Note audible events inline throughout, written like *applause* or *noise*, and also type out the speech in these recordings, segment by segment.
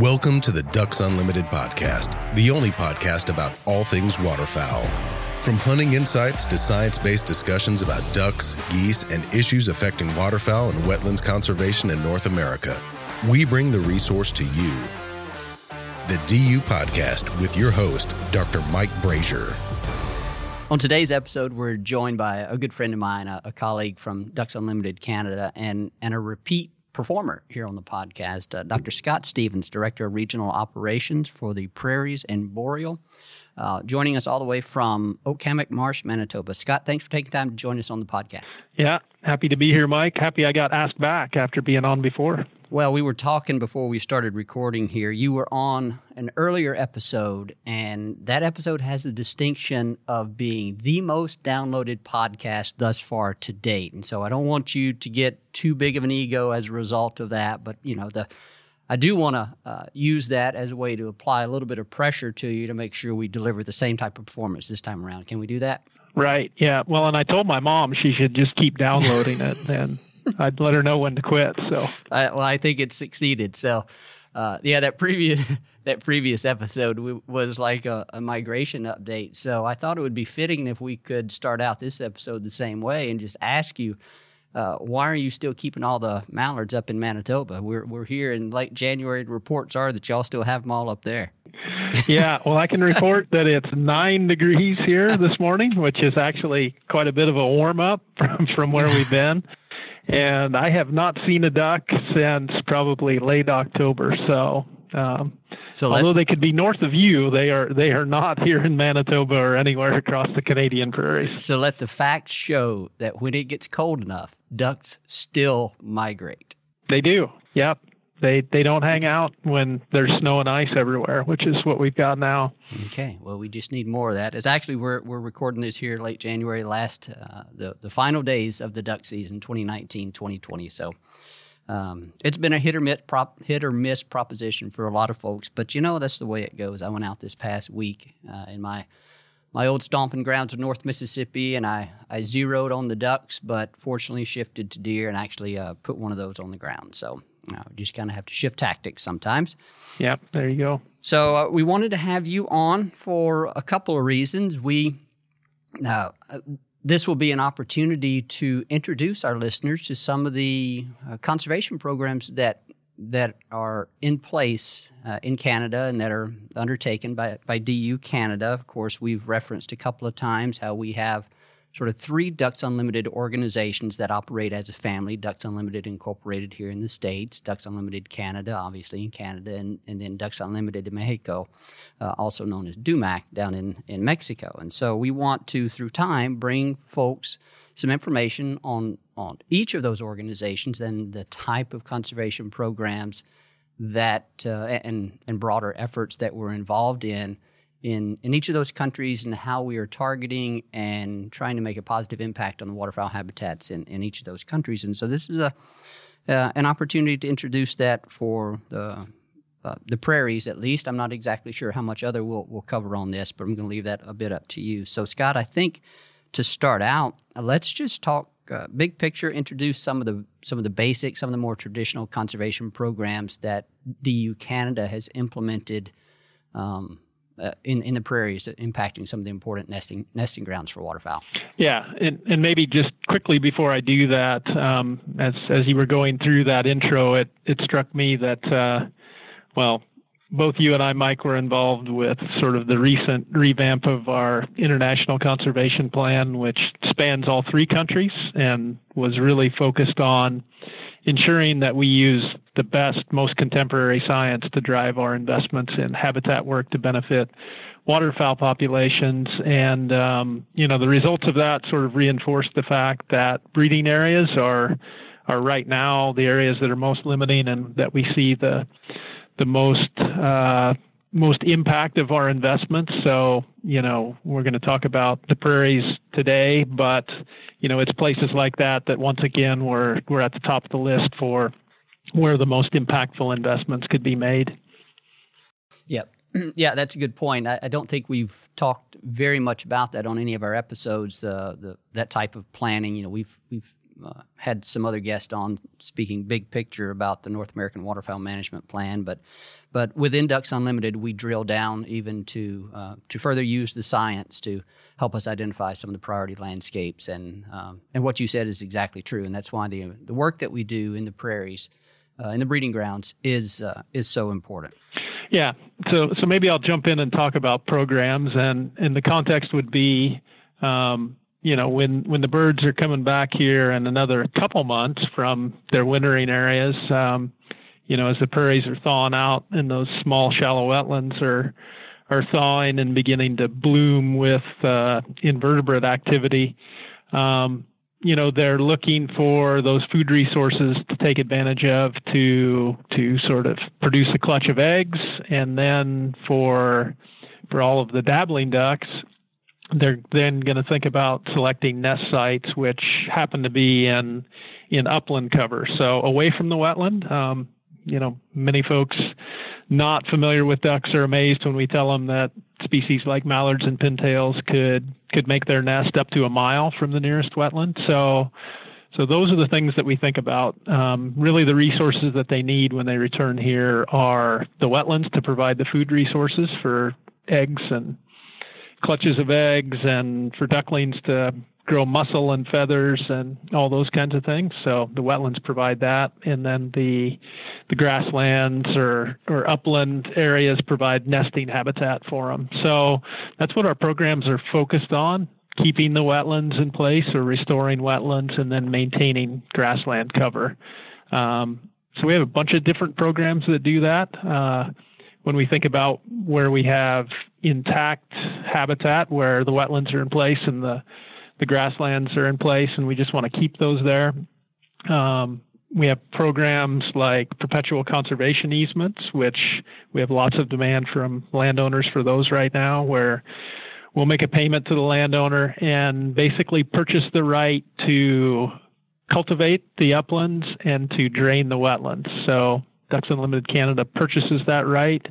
Welcome to the Ducks Unlimited podcast, the only podcast about all things waterfowl. From hunting insights to science based discussions about ducks, geese, and issues affecting waterfowl and wetlands conservation in North America, we bring the resource to you. The DU Podcast with your host, Dr. Mike Brasher. On today's episode, we're joined by a good friend of mine, a, a colleague from Ducks Unlimited Canada, and, and a repeat performer here on the podcast, uh, Dr. Scott Stephens, Director of Regional Operations for the Prairies and Boreal, uh, joining us all the way from Oak Hammock Marsh, Manitoba. Scott, thanks for taking time to join us on the podcast. Yeah, happy to be here, Mike. Happy I got asked back after being on before. Well, we were talking before we started recording here. You were on an earlier episode, and that episode has the distinction of being the most downloaded podcast thus far to date. And so I don't want you to get too big of an ego as a result of that, but you know, the I do want to uh, use that as a way to apply a little bit of pressure to you to make sure we deliver the same type of performance this time around. Can we do that? Right. Yeah. Well, and I told my mom she should just keep downloading it *laughs* and I'd let her know when to quit. So, I, well, I think it succeeded. So, uh, yeah, that previous *laughs* that previous episode was like a, a, migration update. So I thought it would be fitting if we could start out this episode the same way and just ask you, uh, why are you still keeping all the mallards up in Manitoba? We're we're here in late January. Reports are that y'all still have them all up there. *laughs* yeah, well, I can report that it's nine degrees here this morning, which is actually quite a bit of a warm up *laughs* from, from where we've been and I have not seen a duck since probably late October. So, um, so although they could be north of you, they are they are not here in Manitoba or anywhere across the Canadian prairies. So let the facts show that when it gets cold enough, ducks still migrate. They do. Yep. They they don't hang out when there's snow and ice everywhere, which is what we've got now. Okay, well, we just need more of that. It's actually we're we're recording this here late January, last uh, the the final days of the duck season 2019-2020. So um, it's been a hit or miss prop, hit or miss proposition for a lot of folks, but you know that's the way it goes. I went out this past week uh, in my my old stomping grounds of North Mississippi, and I, I zeroed on the ducks, but fortunately shifted to deer and actually uh, put one of those on the ground. So uh, just kind of have to shift tactics sometimes. Yep, there you go. So uh, we wanted to have you on for a couple of reasons. We uh, this will be an opportunity to introduce our listeners to some of the uh, conservation programs that that are in place uh, in Canada and that are undertaken by by DU Canada. Of course, we've referenced a couple of times how we have sort of three Ducks Unlimited organizations that operate as a family Ducks Unlimited Incorporated here in the States, Ducks Unlimited Canada, obviously in Canada, and, and then Ducks Unlimited in Mexico, uh, also known as DUMAC down in, in Mexico. And so we want to, through time, bring folks some information on, on each of those organizations and the type of conservation programs that uh, and, and broader efforts that we're involved in in, in each of those countries and how we are targeting and trying to make a positive impact on the waterfowl habitats in, in each of those countries. And so this is a uh, an opportunity to introduce that for the uh, the prairies at least. I'm not exactly sure how much other we'll, we'll cover on this, but I'm going to leave that a bit up to you. So Scott, I think to start out, let's just talk uh, big picture, introduce some of the some of the basics, some of the more traditional conservation programs that DU Canada has implemented um, uh, in in the prairies, impacting some of the important nesting nesting grounds for waterfowl. Yeah, and, and maybe just quickly before I do that, um, as as you were going through that intro, it it struck me that uh, well, both you and I, Mike, were involved with sort of the recent revamp of our international conservation plan, which spans all three countries and was really focused on ensuring that we use the best, most contemporary science to drive our investments in habitat work to benefit waterfowl populations. And, um, you know, the results of that sort of reinforce the fact that breeding areas are are right now the areas that are most limiting and that we see the the most uh, most impact of our investments. So, you know, we're going to talk about the prairies today, but you know, it's places like that that once again we're we're at the top of the list for where the most impactful investments could be made. Yep. *clears throat* Yeah, that's a good point. I, I, don't think we've talked very much about that on any of our episodes. Uh, the that type of planning. You know, we've we've uh, had some other guests on speaking big picture about the North American Waterfowl Management Plan, but but within Ducks Unlimited, we drill down even to uh, to further use the science to help us identify some of the priority landscapes. And um, and what you said is exactly true, and that's why the the work that we do in the prairies, uh, in the breeding grounds, is uh, is so important. Yeah. So so maybe I'll jump in and talk about programs, and and the context would be. Um, you know, when when the birds are coming back here in another couple months from their wintering areas, um, you know, as the prairies are thawing out and those small shallow wetlands are are thawing and beginning to bloom with uh, invertebrate activity. Um, you know, they're looking for those food resources to take advantage of to to sort of produce a clutch of eggs, and then for for all of the dabbling ducks, they're then going to think about selecting nest sites which happen to be in in upland cover, so away from the wetland. Um, you know, many folks not familiar with ducks are amazed when we tell them that species like mallards and pintails could could make their nest up to a mile from the nearest wetland. So, so those are the things that we think about. Um, really, the resources that they need when they return here are the wetlands to provide the food resources for eggs and clutches of eggs and for ducklings to grow muscle and feathers and all those kinds of things. So the wetlands provide that, and then the the grasslands or or upland areas provide nesting habitat for them. So that's what our programs are focused on: keeping the wetlands in place or restoring wetlands, and then maintaining grassland cover. Um, so we have a bunch of different programs that do that. Uh, when we think about where we have intact habitat where the wetlands are in place and the the grasslands are in place and we just want to keep those there. Um, we have programs like perpetual conservation easements, which we have lots of demand from landowners for those right now, where we'll make a payment to the landowner and basically purchase the right to cultivate the uplands and to drain the wetlands. So Ducks Unlimited Canada purchases that right.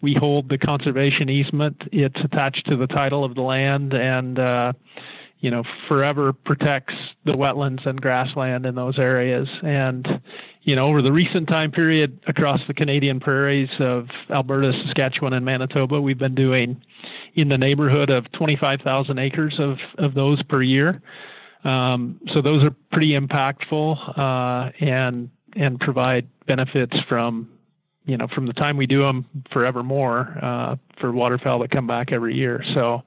We hold the conservation easement. It's attached to the title of the land, and uh, you know forever protects the wetlands and grassland in those areas. And you know over the recent time period across the Canadian prairies of Alberta, Saskatchewan, and Manitoba, we've been doing in the neighborhood of 25,000 acres of of those per year. Um, so those are pretty impactful uh, and and provide benefits from you know from the time we do them forevermore uh, for waterfowl that come back every year. So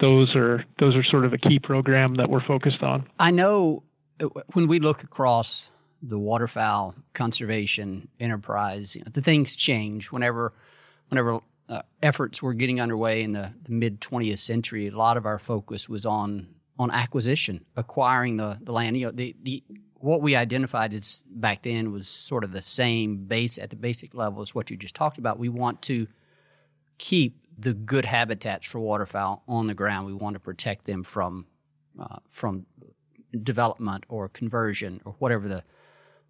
those are those are sort of a key program that we're focused on. I know uh, when we look across the waterfowl conservation enterprise, you know, the things change whenever whenever uh, efforts were getting underway in the, the mid 20th century. A lot of our focus was on on acquisition, acquiring the, the land. You know, the, the what we identified as back then was sort of the same base at the basic level as what you just talked about. We want to keep the good habitats for waterfowl on the ground. We want to protect them from uh, from development or conversion or whatever the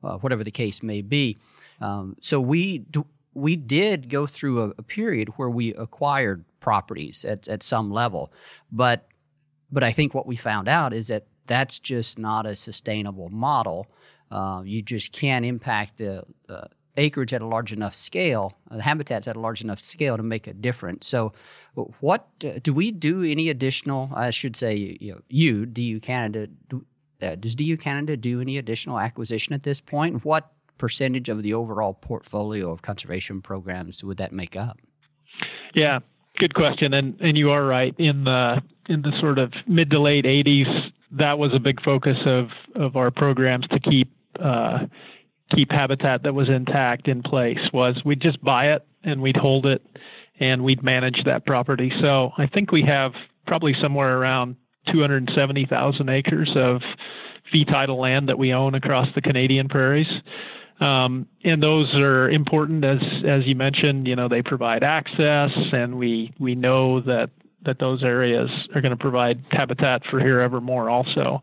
uh, whatever the case may be. Um, so we do, we did go through a, a, period where we acquired properties at, at some level, but but I think what we found out is that that's just not a sustainable model. Uh, you just can't impact the uh, acreage at a large enough scale, uh, the habitats at a large enough scale to make a difference. So, what uh, do we do? Any additional? I should say, you, know, you DU Canada. Do, uh, does DU Canada do any additional acquisition at this point? What percentage of the overall portfolio of conservation programs would that make up? Yeah, good question, and and you are right. In the in the sort of mid to late '80s, that was a big focus of of our programs to keep uh, keep habitat that was intact in place. Was we'd just buy it and we'd hold it and we'd manage that property. So I think we have probably somewhere around 270,000 acres of fee title land that we own across the Canadian prairies. Um, and those are important as as you mentioned. You know, they provide access, and we we know that that those areas are going to provide habitat for here evermore also.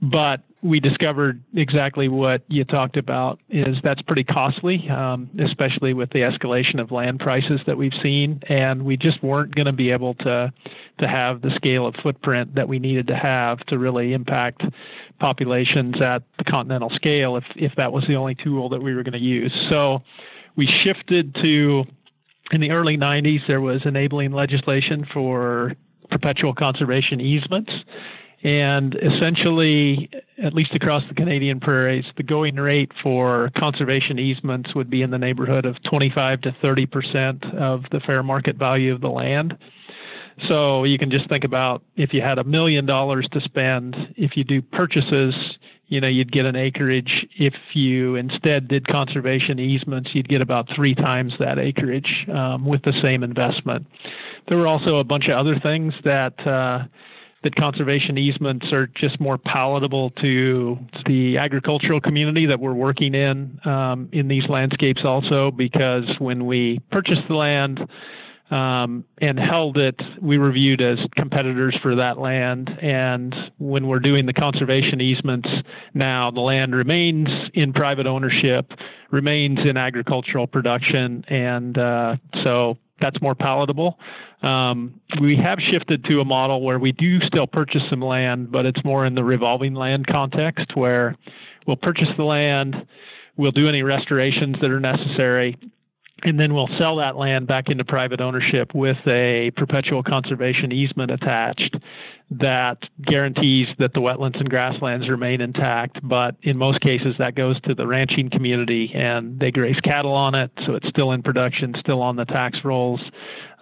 But we discovered exactly what you talked about is that's pretty costly, um, especially with the escalation of land prices that we've seen, and we just weren't going to be able to to have the scale of footprint that we needed to have to really impact populations at the continental scale if if that was the only tool that we were going to use. So we shifted to in the early 90s there was enabling legislation for perpetual conservation easements and essentially, at least across the Canadian prairies, the going rate for conservation easements would be in the neighborhood of 25 to 30 percent of the fair market value of the land. So you can just think about if you had a million dollars to spend, if you do purchases, you know, you'd get an acreage. If you instead did conservation easements, you'd get about three times that acreage um, with the same investment. There were also a bunch of other things that uh, that conservation easements are just more palatable to the agricultural community that we're working in um, in these landscapes also because when we purchase the land um, and held it, we were viewed as competitors for that land. And when we're doing the conservation easements now, the land remains in private ownership, remains in agricultural production, and uh, so that's more palatable. Um, we have shifted to a model where we do still purchase some land, but it's more in the revolving land context where we'll purchase the land, we'll do any restorations that are necessary, and then we'll sell that land back into private ownership with a perpetual conservation easement attached that guarantees that the wetlands and grasslands remain intact. But in most cases, that goes to the ranching community and they graze cattle on it, so it's still in production, still on the tax rolls,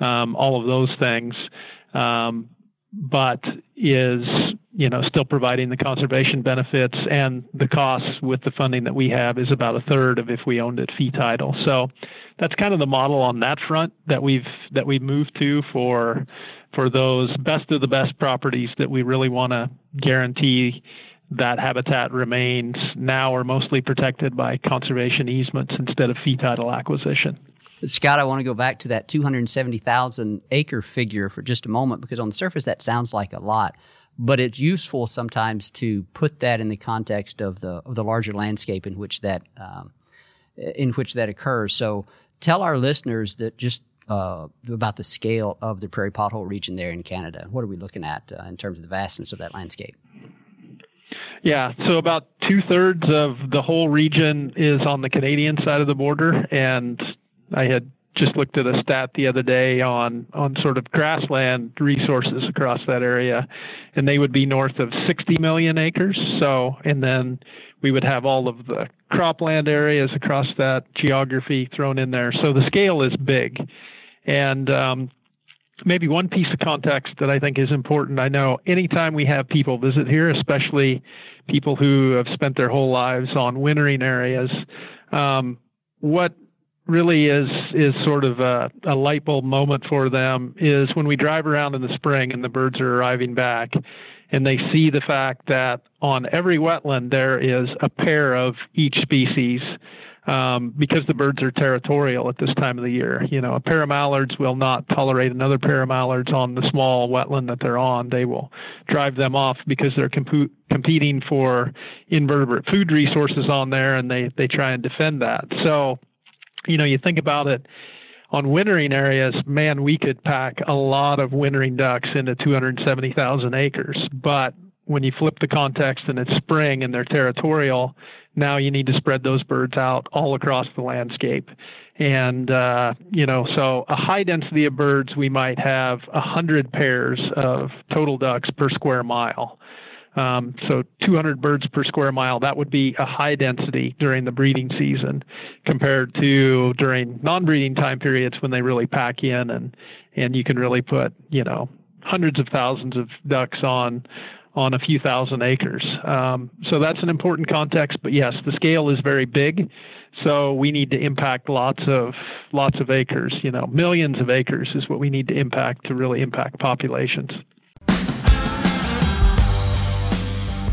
um, all of those things. Um, but is you know still providing the conservation benefits and the costs with the funding that we have is about a third of if we owned it fee title. So that's kind of the model on that front that we've that we've moved to for for those best of the best properties that we really want to guarantee that habitat remains now are mostly protected by conservation easements instead of fee title acquisition. Scott, I want to go back to that 270,000 acre figure for just a moment because on the surface that sounds like a lot, but it's useful sometimes to put that in the context of the of the larger landscape in which that um, in which that occurs. So, tell our listeners that just uh, about the scale of the prairie pothole region there in Canada. What are we looking at uh, in terms of the vastness of that landscape? Yeah, so about two thirds of the whole region is on the Canadian side of the border, and I had just looked at a stat the other day on on sort of grassland resources across that area, and they would be north of 60 million acres. So, and then we would have all of the cropland areas across that geography thrown in there. So the scale is big, and um, maybe one piece of context that I think is important. I know anytime we have people visit here, especially people who have spent their whole lives on wintering areas, um, what really is is sort of a, a light bulb moment for them is when we drive around in the spring and the birds are arriving back and they see the fact that on every wetland there is a pair of each species um, because the birds are territorial at this time of the year. You know, a pair of mallards will not tolerate another pair of mallards on the small wetland that they're on. They will drive them off because they're comp- competing for invertebrate food resources on there, and they they try and defend that. So, you know, you think about it on wintering areas, man, we could pack a lot of wintering ducks into 270,000 acres. But when you flip the context and it's spring and they're territorial, now you need to spread those birds out all across the landscape. And, uh, you know, so a high density of birds, we might have a hundred pairs of total ducks per square mile. Um, so 200 birds per square mile, that would be a high density during the breeding season compared to during non-breeding time periods when they really pack in and, and you can really put, you know, hundreds of thousands of ducks on on a few thousand acres. Um, so that's an important context. But yes, the scale is very big. So we need to impact lots of lots of acres. You know, millions of acres is what we need to impact to really impact populations.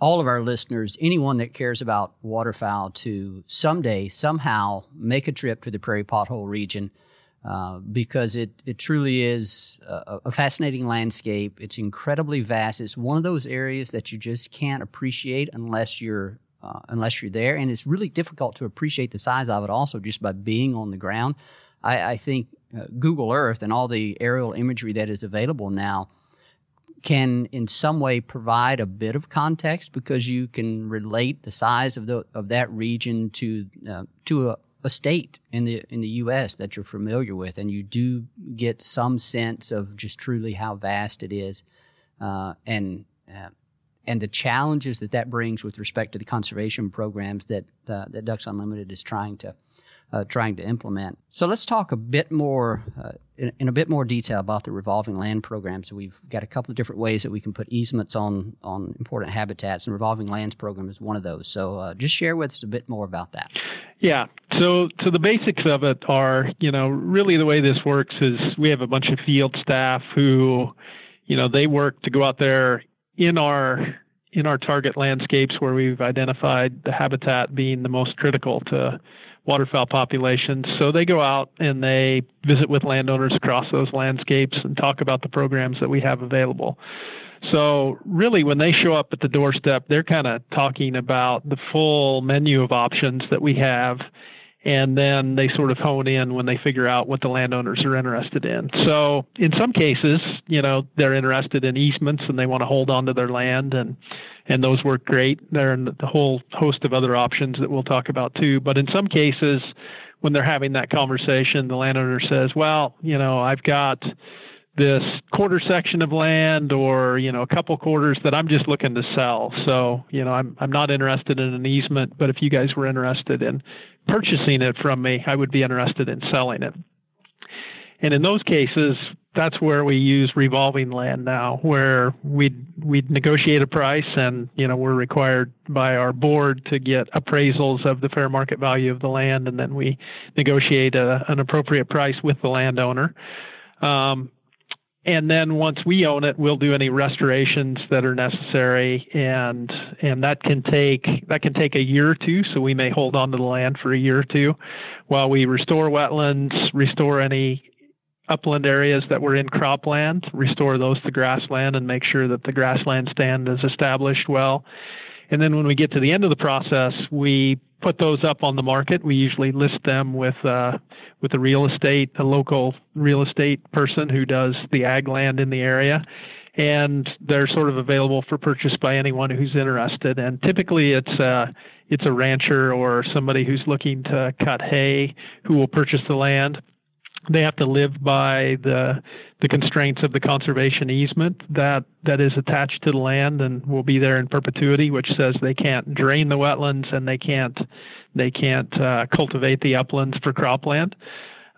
all of our listeners, anyone that cares about waterfowl, to someday, somehow make a trip to the Prairie Pothole region uh, because it, it truly is a, a, fascinating landscape. It's incredibly vast. It's one of those areas that you just can't appreciate unless you're uh, unless you're there, and it's really difficult to appreciate the size of it also just by being on the ground. I, I think uh, Google Earth and all the aerial imagery that is available now can in some way provide a bit of context because you can relate the size of the of that region to uh, to a, a state in the in the U.S. that you're familiar with, and you do get some sense of just truly how vast it is, uh, and uh, and the challenges that that brings with respect to the conservation programs that uh, that Ducks Unlimited is trying to uh, trying to implement. So let's talk a bit more uh, in, in, a bit more detail about the revolving land programs. We've got a couple of different ways that we can put easements on on important habitats, and revolving lands program is one of those. So uh, just share with us a bit more about that. Yeah. So, so the basics of it are, you know, really the way this works is we have a bunch of field staff who, you know, they work to go out there in our in our target landscapes where we've identified the habitat being the most critical to waterfowl populations. So they go out and they visit with landowners across those landscapes and talk about the programs that we have available. So really, when they show up at the doorstep, they're kind of talking about the full menu of options that we have. And then they sort of hone in when they figure out what the landowners are interested in. So in some cases, you know, they're interested in easements and they want to hold on to their land and and those work great. There are the whole host of other options that we'll talk about too. But in some cases, when they're having that conversation, the landowner says, "Well, you know, I've got." this quarter section of land or you know a couple quarters that I'm just looking to sell. So you know I'm I'm not interested in an easement, but if you guys were interested in purchasing it from me, I would be interested in selling it. And in those cases, that's where we use revolving land now, where we we negotiate a price, and you know we're required by our board to get appraisals of the fair market value of the land, and then we negotiate a, an appropriate price with the landowner. Um, and then once we own it, we'll do any restorations that are necessary, and and that can take that can take a year or two. So we may hold on to the land for a year or two, while we restore wetlands, restore any upland areas that were in cropland, restore those to grassland, and make sure that the grassland stand is established well. And then when we get to the end of the process, we put those up on the market. We usually list them with uh, with a real estate, a local real estate person who does the ag land in the area, and they're sort of available for purchase by anyone who's interested. And typically, it's uh, it's a rancher or somebody who's looking to cut hay who will purchase the land they have to live by the the constraints of the conservation easement that that is attached to the land and will be there in perpetuity, which says they can't drain the wetlands and they can't they can't uh, cultivate the uplands for cropland.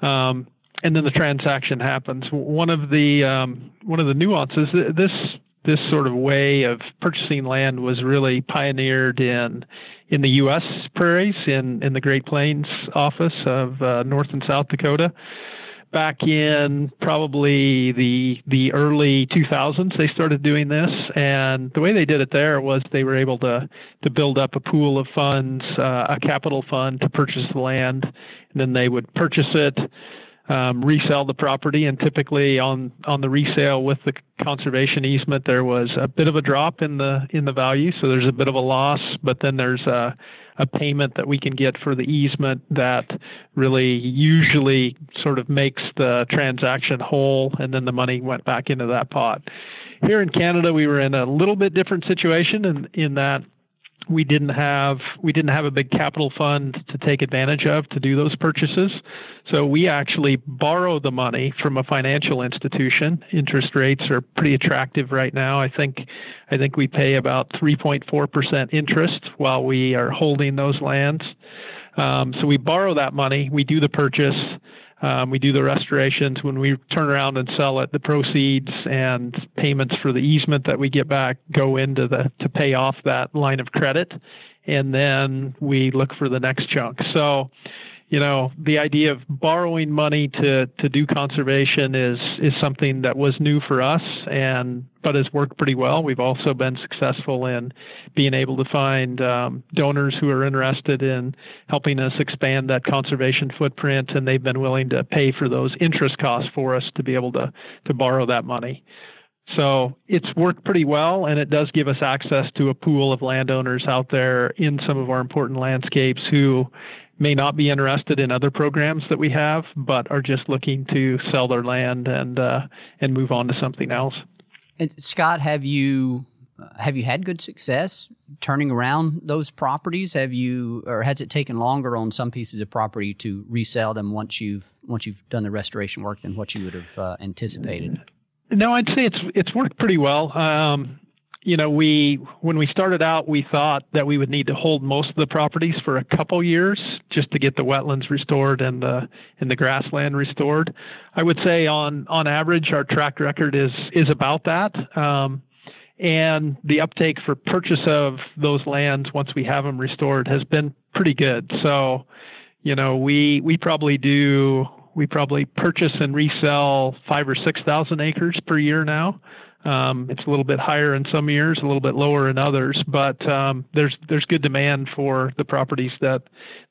Um, and then the transaction happens. One of the um, one of the nuances this this sort of way of purchasing land was really pioneered in in the U.S. prairies in in the Great Plains office of uh, North and South Dakota back in probably the the early 2000s they started doing this and the way they did it there was they were able to to build up a pool of funds uh, a capital fund to purchase the land and then they would purchase it um, resell the property and typically on on the resale with the conservation easement there was a bit of a drop in the in the value so there's a bit of a loss but then there's a a payment that we can get for the easement that really usually sort of makes the transaction whole, and then the money went back into that pot. Here in Canada, we were in a little bit different situation in, in that we didn't have we didn't have a big capital fund to take advantage of to do those purchases. So we actually borrow the money from a financial institution. Interest rates are pretty attractive right now. I think I think we pay about 3.4% interest while we are holding those lands. Um, so we borrow that money, we do the purchase, um, we do the restorations. When we turn around and sell it, the proceeds and payments for the easement that we get back go into the to pay off that line of credit, and then we look for the next chunk. So you know, the idea of borrowing money to, to do conservation is, is something that was new for us and, but has worked pretty well. We've also been successful in being able to find um, donors who are interested in helping us expand that conservation footprint and they've been willing to pay for those interest costs for us to be able to, to borrow that money. So it's worked pretty well, and it does give us access to a pool of landowners out there in some of our important landscapes who may not be interested in other programs that we have, but are just looking to sell their land and uh, and move on to something else. And Scott, have you have you had good success turning around those properties? Have you, or has it taken longer on some pieces of property to resell them once you've once you've done the restoration work than what you would have uh, anticipated? No, I'd say it's it's worked pretty well. Um, you know, we when we started out, we thought that we would need to hold most of the properties for a couple years just to get the wetlands restored and the and the grassland restored. I would say on on average, our track record is is about that. Um, and the uptake for purchase of those lands once we have them restored has been pretty good. So, you know, we we probably do we probably purchase and resell five or six thousand acres per year now. Um, it's a little bit higher in some years, a little bit lower in others, but um, there's there's good demand for the properties that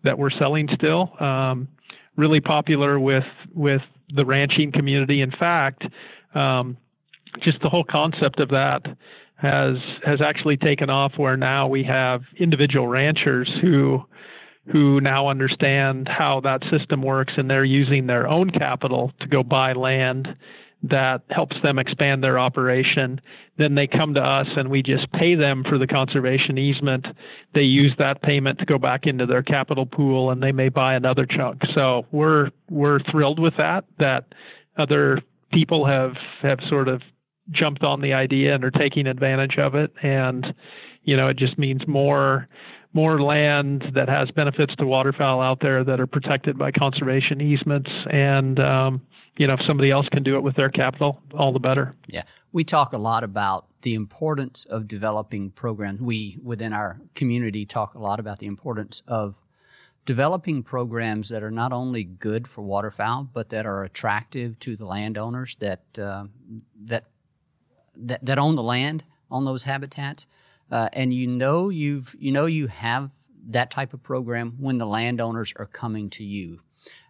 that we're selling still. Um, really popular with with the ranching community. In fact, um, just the whole concept of that has has actually taken off. Where now we have individual ranchers who who now understand how that system works, and they're using their own capital to go buy land that helps them expand their operation. Then they come to us and we just pay them for the conservation easement. They use that payment to go back into their capital pool and they may buy another chunk. So we're we're thrilled with that that other people have have sort of jumped on the idea and are taking advantage of it and you know it just means more more land that has benefits to waterfowl out there that are protected by conservation easements and um, you know, if somebody else can do it with their capital, all the better. Yeah. We talk a lot about the importance of developing programs. We, within our community, talk a lot about the importance of developing programs that are not only good for waterfowl, but that are attractive to the landowners that, uh, that, that, that own the land on those habitats. Uh, and you know you've you know you have that type of program when the landowners are coming to you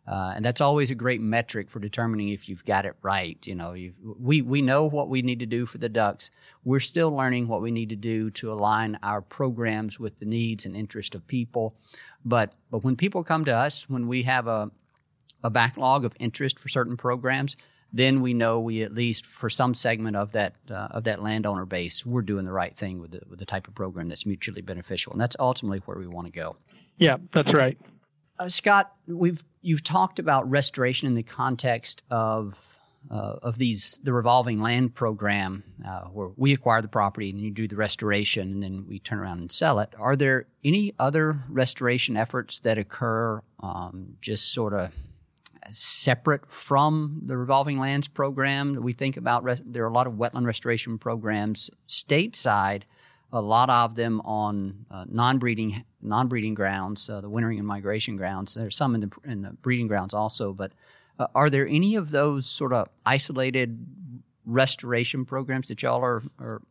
uh, and that's always a great metric for determining if you've got it right. You know, we we know what we need to do for the ducks. We're still learning what we need to do to align our programs with the needs and interest of people. But but when people come to us, when we have a a backlog of interest for certain programs, then we know we at least for some segment of that uh, of that landowner base, we're doing the right thing with the, with the type of program that's mutually beneficial, and that's ultimately where we want to go. Yeah, that's right. Uh, Scott, we've you've talked about restoration in the context of uh, of these the revolving land program, uh, where we acquire the property and you do the restoration, and then we turn around and sell it. Are there any other restoration efforts that occur um, just sort of separate from the revolving lands program that we think about? There are a lot of wetland restoration programs stateside a lot of them on uh, non-breeding non-breeding grounds, uh, the wintering and migration grounds. There's some in the in the breeding grounds also, but uh, are there any of those sort of isolated restoration programs that y'all are, are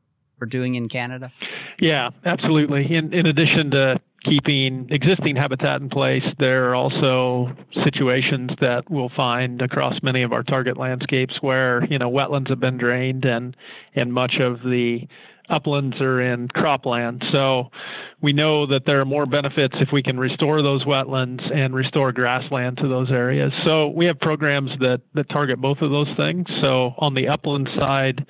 are doing in Canada? Yeah, absolutely. In in addition to keeping existing habitat in place, there are also situations that we'll find across many of our target landscapes where you know wetlands have been drained and and much of the uplands are in cropland. So we know that there are more benefits if we can restore those wetlands and restore grassland to those areas. So we have programs that, that target both of those things. So on the upland side,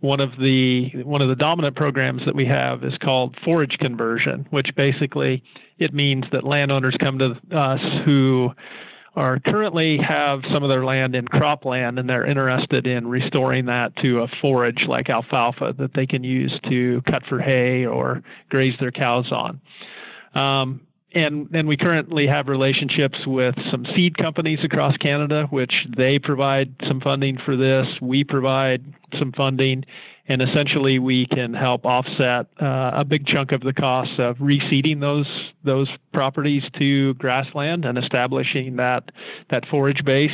one of the one of the dominant programs that we have is called forage conversion, which basically it means that landowners come to us who are currently have some of their land in cropland and they're interested in restoring that to a forage like alfalfa that they can use to cut for hay or graze their cows on. Um, and and we currently have relationships with some seed companies across Canada, which they provide some funding for this. We provide some funding, and essentially we can help offset uh, a big chunk of the costs of reseeding those those properties to grassland and establishing that that forage base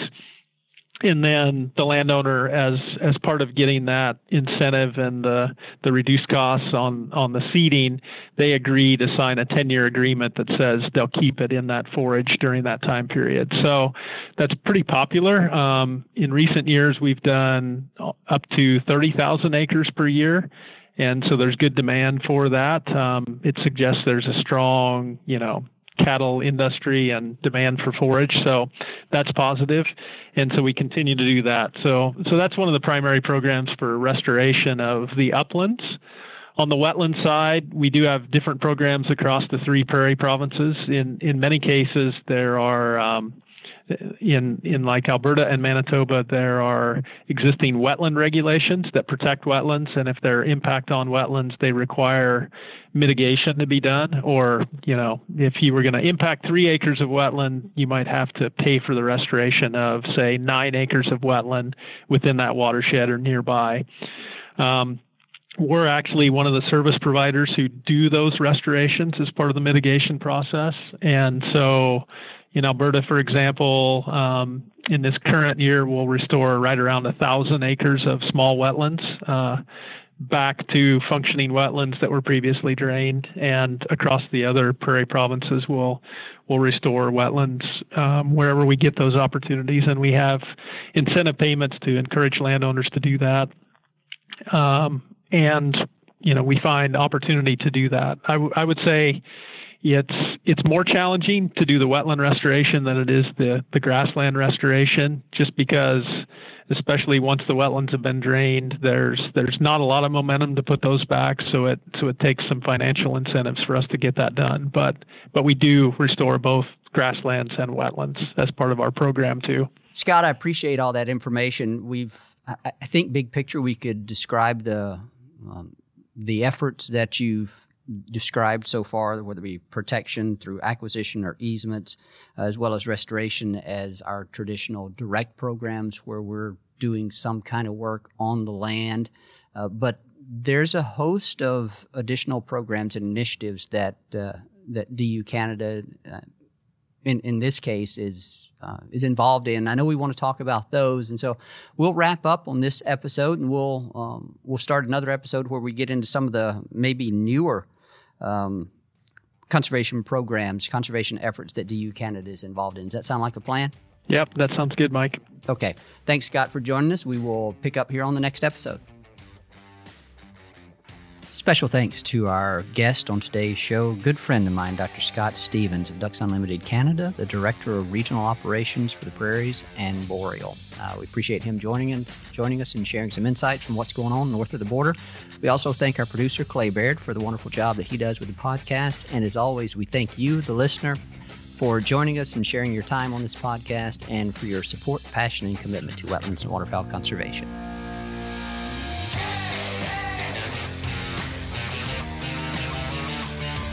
and then the landowner as as part of getting that incentive and the the reduced costs on on the seeding they agree to sign a 10 year agreement that says they'll keep it in that forage during that time period. So that's pretty popular. Um, in recent years we've done up to 30,000 acres per year and so there's good demand for that. Um, it suggests there's a strong you know cattle industry and demand for forage. So that's positive, and so we continue to do that. So so that's one of the primary programs for restoration of the uplands. On the wetland side, we do have different programs across the three prairie provinces. In in many cases, there are um, in in like Alberta and Manitoba, there are existing wetland regulations that protect wetlands, and if there are impact on wetlands, they require mitigation to be done. Or you know, if you were going to impact three acres of wetland, you might have to pay for the restoration of say nine acres of wetland within that watershed or nearby. Um, we're actually one of the service providers who do those restorations as part of the mitigation process, and so in Alberta, for example, um, in this current year, we'll restore right around a thousand acres of small wetlands uh, back to functioning wetlands that were previously drained, and across the other prairie provinces, we'll we'll restore wetlands um, wherever we get those opportunities, and we have incentive payments to encourage landowners to do that. Um, and you know, we find opportunity to do that. I, w- I would say it's it's more challenging to do the wetland restoration than it is the the grassland restoration, just because especially once the wetlands have been drained, there's there's not a lot of momentum to put those back. So it so it takes some financial incentives for us to get that done. But but we do restore both grasslands and wetlands as part of our program too. Scott, I appreciate all that information. We've I, think big picture we could describe the um, the efforts that you've described so far, whether it be protection through acquisition or easements, as well as restoration as our traditional direct programs where we're doing some kind of work on the land. Uh, but there's a host of additional programs and initiatives that uh, that DU Canada, uh, in in this case, is uh, is involved in. I know we want to talk about those, and so we'll wrap up on this episode, and we'll um, we'll start another episode where we get into some of the maybe newer um, conservation programs, conservation efforts that DU Canada is involved in. Does that sound like a plan? Yep, that sounds good, Mike. Okay. Thanks, Scott, for joining us. We will pick up here on the next episode. Special thanks to our guest on today's show, good friend of mine, Dr. Scott Stephens of Ducks Unlimited Canada, the Director of Regional Operations for the Prairies and Boreal. Uh, we appreciate him joining us, joining us and sharing some insights from what's going on north of the border. We also thank our producer, Clay Baird, for the wonderful job that he does with the podcast. And as always, we thank you, the listener, for joining us and sharing your time on this podcast and for your support, passion, and commitment to wetlands and waterfowl conservation.